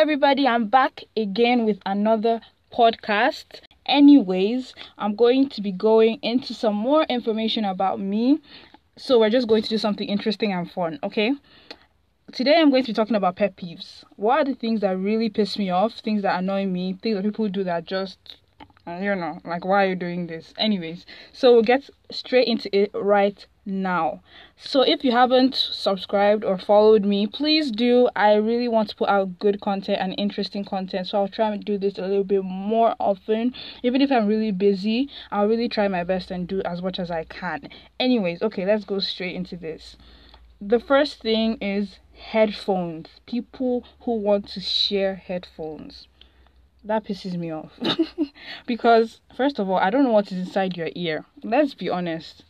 everybody. I'm back again with another podcast. Anyways, I'm going to be going into some more information about me. So, we're just going to do something interesting and fun, okay? Today, I'm going to be talking about pet peeves. What are the things that really piss me off, things that annoy me, things that people do that just Uh, you know, like why are you doing this? Anyways, so we'll get straight into it right now. So if you haven't subscribed or followed me, please do. I really want to put out good content and interesting content. So I'll try and do this a little bit more often. Even if I'm really busy, I'll really try my best and do as much as I can. Anyways, okay, let's go straight into this. The first thing is headphones. People who want to share headphones that pisses me off. Because first of all i don't know what is inside your ear. Let's be honest.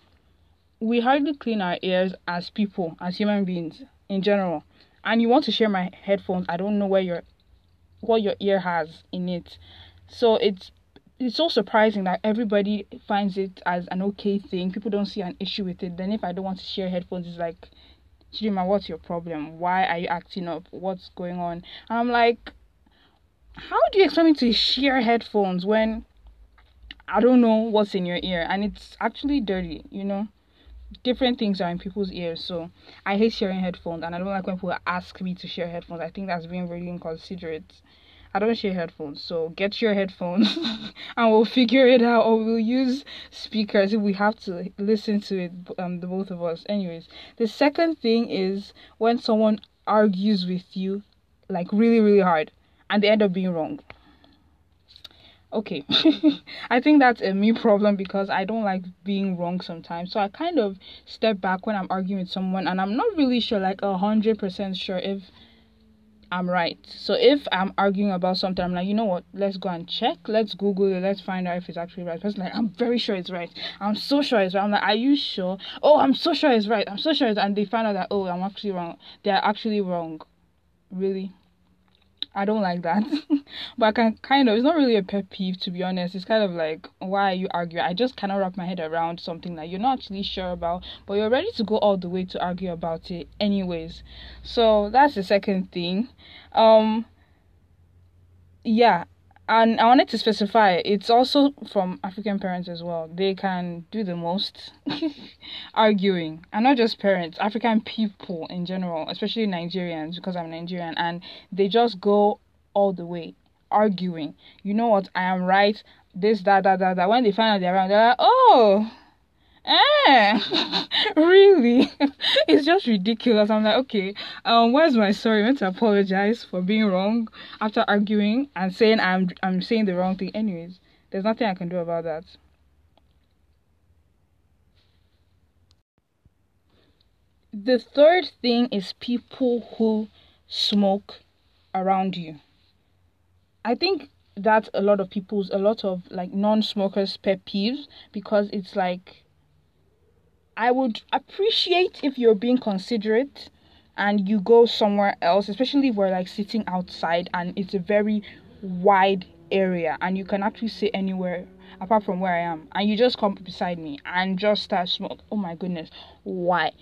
We hardly clean our ears as people as human beings in general. And you want to share my headphones. I don't know where your what your ear has in it. So it's it's so surprising that everybody finds it as an okay thing. People don't see an issue with it. Then if i don't want to share headphones it's like Chidima, what's your problem? Why are you acting up? What's going on? And I'm like, how do you expect me to share headphones when I don't know what's in your ear and it's actually dirty, you know? Different things are in people's ears, so I hate sharing headphones and I don't like when people ask me to share headphones. I think that's being really inconsiderate. I don't share headphones, so get your headphones and we'll figure it out or we'll use speakers if we have to listen to it, um, the both of us. Anyways, the second thing is when someone argues with you like really, really hard and they end up being wrong. Okay, I think that's a me problem because I don't like being wrong sometimes. So I kind of step back when I'm arguing with someone and I'm not really sure, like a hundred percent sure if I'm right. So if I'm arguing about something, I'm like, you know what? Let's go and check. Let's Google it. Let's find out if it's actually right. Person like, I'm very sure it's right. I'm so sure it's right. I'm like, are you sure? Oh, I'm so sure it's right. I'm so sure it's. And they find out that oh, I'm actually wrong. They are actually wrong. Really? I don't like that. but I can kind of, it's not really a pet peeve to be honest. It's kind of like, why are you arguing? I just cannot wrap my head around something that you're not actually sure about, but you're ready to go all the way to argue about it anyways. So that's the second thing. Um, yeah, and I wanted to specify it's also from African parents as well. They can do the most arguing, and not just parents, African people in general, especially Nigerians, because I'm Nigerian, and they just go all the way arguing. You know what? I am right. This, that, that, that, that. When they find out they're wrong, they're like, oh, Eh, really? it's just ridiculous. I'm like, okay, um, where's my sorry? I want to apologize for being wrong after arguing and saying I'm I'm saying the wrong thing. Anyways, there's nothing I can do about that. The third thing is people who smoke around you. I think that's a lot of people's a lot of like non-smokers pet peeves because it's like I would appreciate if you're being considerate and you go somewhere else, especially if we're like sitting outside and it's a very wide area and you can actually sit anywhere apart from where I am and you just come beside me and just start smoke. Oh my goodness. Why?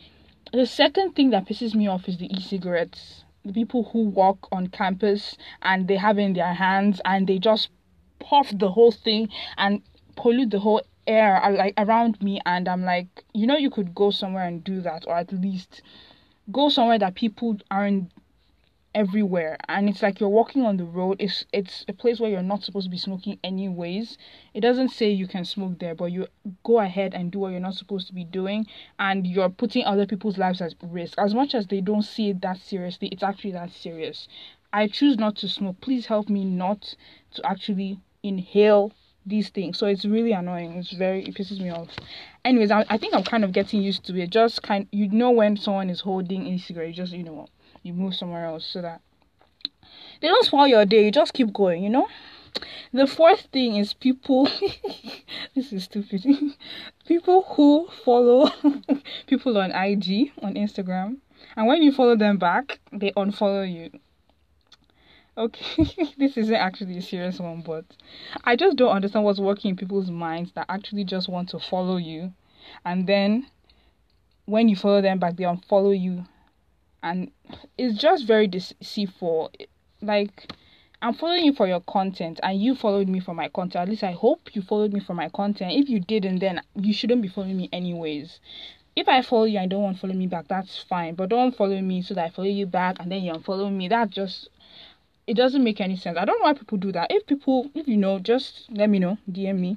The second thing that pisses me off is the e-cigarettes. The people who walk on campus and they have in their hands and they just puff the whole thing and pollute the whole air like around me and i'm like you know you could go somewhere and do that or at least go somewhere that people aren't everywhere. And it's like you're walking on the road. It's it's a place where you're not supposed to be smoking anyways. It doesn't say you can smoke there but you go ahead and do what you're not supposed to be doing and you're putting other people's lives at risk. As much as they don't see it that seriously it's actually that serious. I choose not to smoke. Please help me not to actually inhale these things. So it's really annoying. It's very it pisses me off. Anyways, I, I think I'm kind of getting used to it. Just kind you know when someone is holding a cigarette, you just you know what, you move somewhere else so that they don't spoil your day. You just keep going, you know. The fourth thing is people. this is stupid. people who follow people on IG on Instagram, and when you follow them back, they unfollow you okay this isn't actually a serious one but i just don't understand what's working in people's minds that actually just want to follow you and then when you follow them back they unfollow you and it's just very deceitful like I'm following you for your content and you followed me for my content. At least I hope you followed me for my content. If you didn't, then you shouldn't be following me anyways. If I follow you and don't want to follow me back, that's fine. But don't follow me so that I follow you back and then you unfollow me. That just it doesn't make any sense. I don't know why people do that. If people, if you know, just let me know, DM me.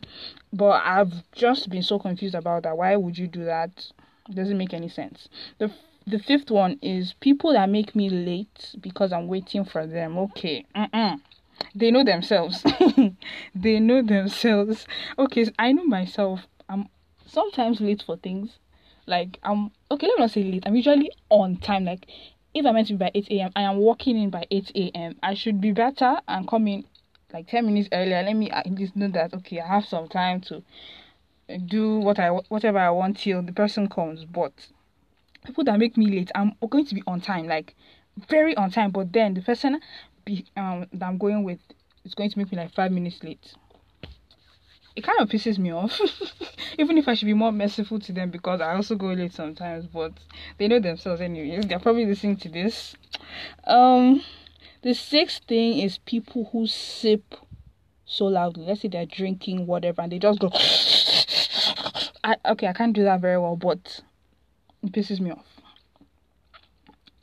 But I've just been so confused about that. Why would you do that? It doesn't make any sense. The the fifth one is people that make me late because I'm waiting for them. Okay. Mm-mm. They know themselves. they know themselves. Okay, so I know myself. I'm sometimes late for things. Like I'm okay, let me not say late. I'm usually on time. Like if I'm meant to be by 8 a.m., I am walking in by 8 a.m. I should be better and come in like 10 minutes earlier. Let me at least know that okay, I have some time to do what I whatever I want till the person comes. But people that make me late, I'm going to be on time, like very on time. But then the person be um that I'm going with is going to make me like five minutes late it kind of pisses me off. Even if I should be more merciful to them because I also go late sometimes, but they know themselves anyways. They're probably listening to this. Um the sixth thing is people who sip so loudly. Let's say they're drinking whatever and they just go I okay, I can't do that very well, but it pisses me off.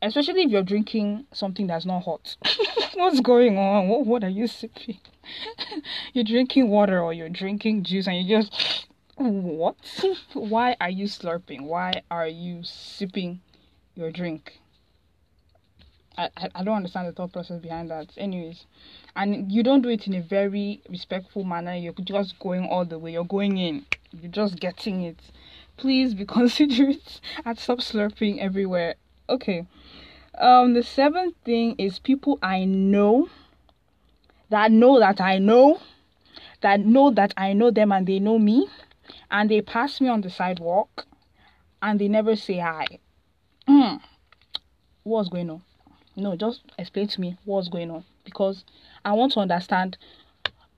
Especially if you're drinking something that's not hot. What's going on? What what are you sipping? you're drinking water or you're drinking juice and you just what? Why are you slurping? Why are you sipping your drink? I, I, don't understand the thought process behind that. Anyways, and you don't do it in a very respectful manner. You're just going all the way. You're going in. You're just getting it. Please be considerate and stop slurping everywhere. Okay. Um, the seventh thing is people I know that know that I know, that know that I know them and they know me, and they pass me on the sidewalk and they never say hi. Mm. What's going on? No, just explain to me what's going on because I want to understand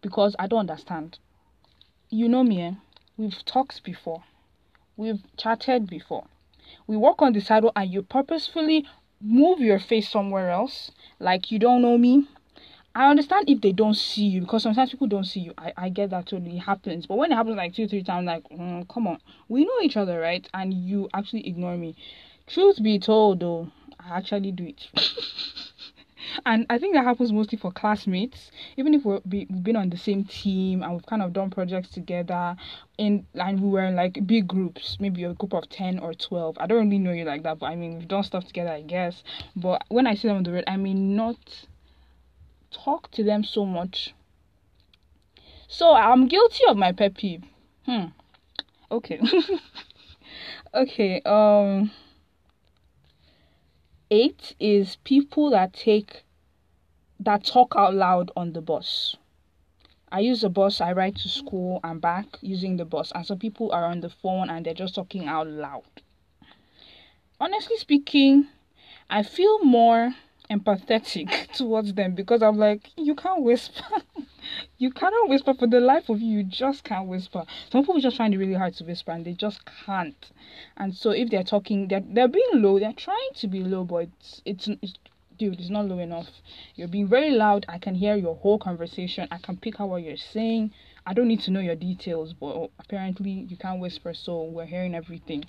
because I don't understand. You know me, eh? we've talked before, we've chatted before. We walk on the sidewalk and you purposefully move your face somewhere else like you don't know me I understand if they don't see you because sometimes people don't see you. I, I get that totally happens. But when it happens like two, three times, like, mm, come on, we know each other, right? And you actually ignore me. Truth be told, though, I actually do it. and I think that happens mostly for classmates. Even if we're, we've been on the same team and we've kind of done projects together, in and we were in like big groups, maybe a group of ten or twelve. I don't really know you like that, but I mean we've done stuff together, I guess. But when I see them on the road, I mean not talk to them so much. So I'm guilty of my pet peeve. Hmm. Okay. okay. Um. Eight is people that take that talk out loud on the bus. I use the bus, I ride to school and back using the bus, and some people are on the phone and they're just talking out loud. Honestly speaking, I feel more empathetic towards them because I'm like, you can't whisper. you cannot whisper for the life of you. You just can't whisper. Some people just find it really hard to whisper and they just can't. And so if they're talking, they're they're being low. They're trying to be low, but it's it's, it's dude, it's not low enough. You're being very loud. I can hear your whole conversation. I can pick out what you're saying. I don't need to know your details, but apparently you can't whisper, so we're hearing everything.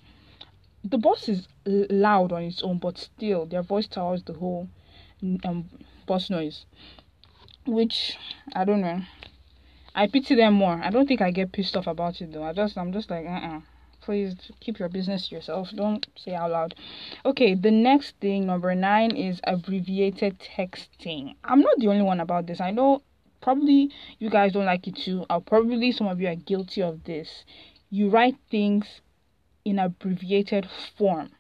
The boss is loud on its own, but still, their voice towers the whole um bus noise. Which i don't know. I pity them more. I don't think i get pissed off about it though. I just i'm just like uh-uh. Please keep your business to yourself. Don't say out loud. Okay the next thing number nine is abbreviated texting. I'm not the only one about this. I know probably you guys don't like it too. Or probably some of you are guilty of this. You write things in abbreviated form.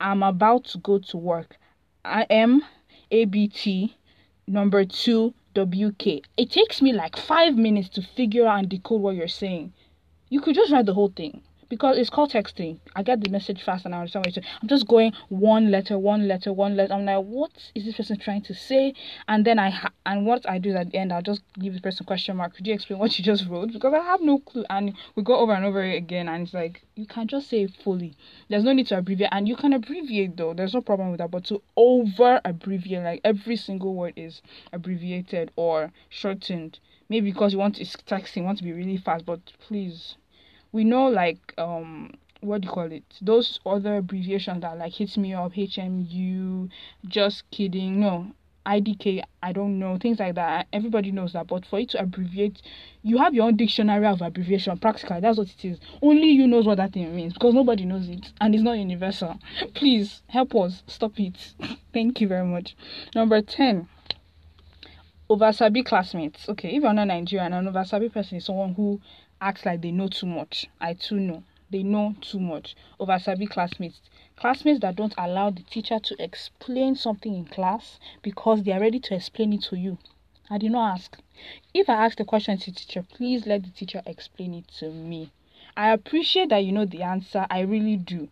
I'm about to go to work I am ABT number two WK. It takes me like five minutes to figure out and decode what you're saying. You could just write the whole thing because it's called texting. I get the message fast and I understand what. I'm just going one letter, one letter, one letter. I'm like, what is this person trying to say? And then I ha- and what I do is at the end, I'll just give the person question mark. Could you explain what you just wrote? Because I have no clue. And we go over and over again, and it's like you can just say fully. There's no need to abbreviate, and you can abbreviate though. There's no problem with that. But to over abbreviate, like every single word is abbreviated or shortened. Maybe because you want to texting, you want to be really fast, but please we know like um what do you call it? Those other abbreviations that like hit me up hmu just kidding no idk i don't know things like that. Everybody knows that but for you to abbreviate you have your own dictionary of abbreviation practically that's what it is. Only you knows what that thing means because nobody knows it and it's not universal. Please help us. Stop it. Thank you very much. Number 10 oversabi classmates. Okay if you're not nigerian an oversabi person is someone who acts like they know too much. I too know. They know too much. Over Sabi classmates. Classmates that don't allow the teacher to explain something in class because they are ready to explain it to you. I did not ask. If I ask the question to the teacher, please let the teacher explain it to me. I appreciate that you know the answer. I really do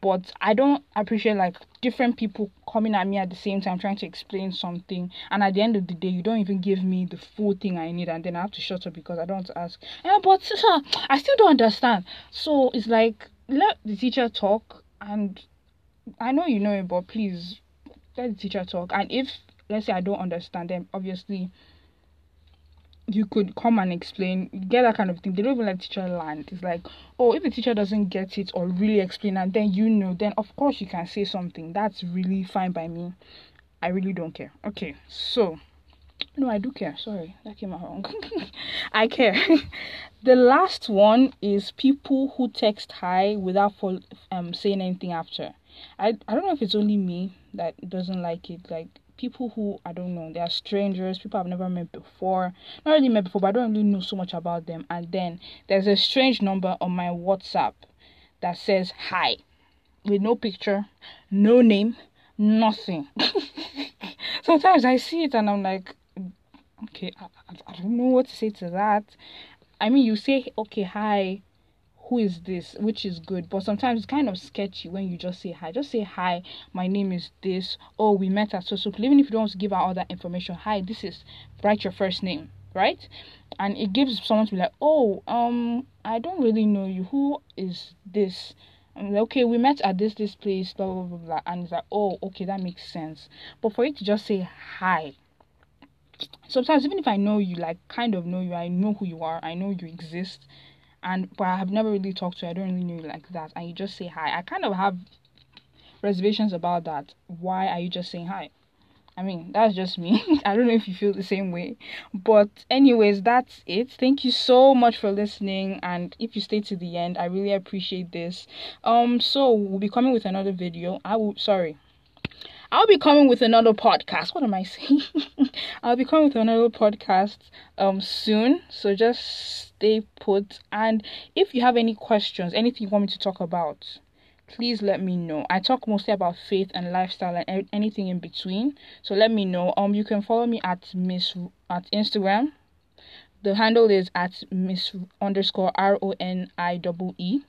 but I don't appreciate like different people coming at me at the same time trying to explain something and at the end of the day you don't even give me the full thing I need and then I have to shut up because I don't want to ask. Yeah, but uh, I still don't understand. So it's like let the teacher talk and I know you know it but please let the teacher talk and if let's say I don't understand then obviously you could come and explain, get that kind of thing. They don't even let teacher land. It's like, oh, if the teacher doesn't get it or really explain, and then you know, then of course you can say something. That's really fine by me. I really don't care. Okay, so no, I do care. Sorry, that came out wrong. I care. the last one is people who text hi without um saying anything after. I I don't know if it's only me that doesn't like it. Like people who I don't know, they are strangers, people I've never met before. Not really met before, but I don't really know so much about them. And then there's a strange number on my WhatsApp that says hi with no picture, no name, nothing. Sometimes I see it and I'm like, okay, I, I, don't know what to say to that. I mean, you say, okay, hi, who is this? Which is good? But sometimes it's kind of sketchy when you just say hi. Just say hi my name is this. Oh we met at so so even if you don't want to give out all that information hi this is write your first name right? And it gives someone to be like oh um i don't really know you. Who is this? Like, okay, we met at this this place, blah blah blah blah, and it's like, oh, okay, that makes sense. But for you to just say hi, sometimes even if I know you, like kind of know you, I know who you are, I know you exist, and but I have never really talked to I don't really know you like that, and you just say hi. I kind of have reservations about that. Why are you just saying hi? I mean, that's just me. I don't know if you feel the same way. But, anyways, that's it. Thank you so much for listening. And if you stay to the end, I really appreciate this. Um, so we'll be coming with another video. I will, sorry, I'll be coming with another podcast. What am I saying? I'll be coming with another podcast um soon. So just stay put. And if you have any questions, anything you want me to talk about, please let me know. I talk mostly about faith and lifestyle and anything in between. So let me know. Um you can follow me at Miss at Instagram. The handle is at Miss underscore R O N I double E.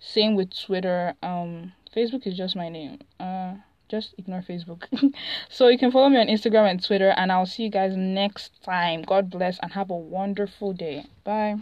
Same with Twitter. Um Facebook is just my name. Uh just ignore Facebook. so you can follow me on Instagram and Twitter, and I'll see you guys next time. God bless and have a wonderful day. Bye.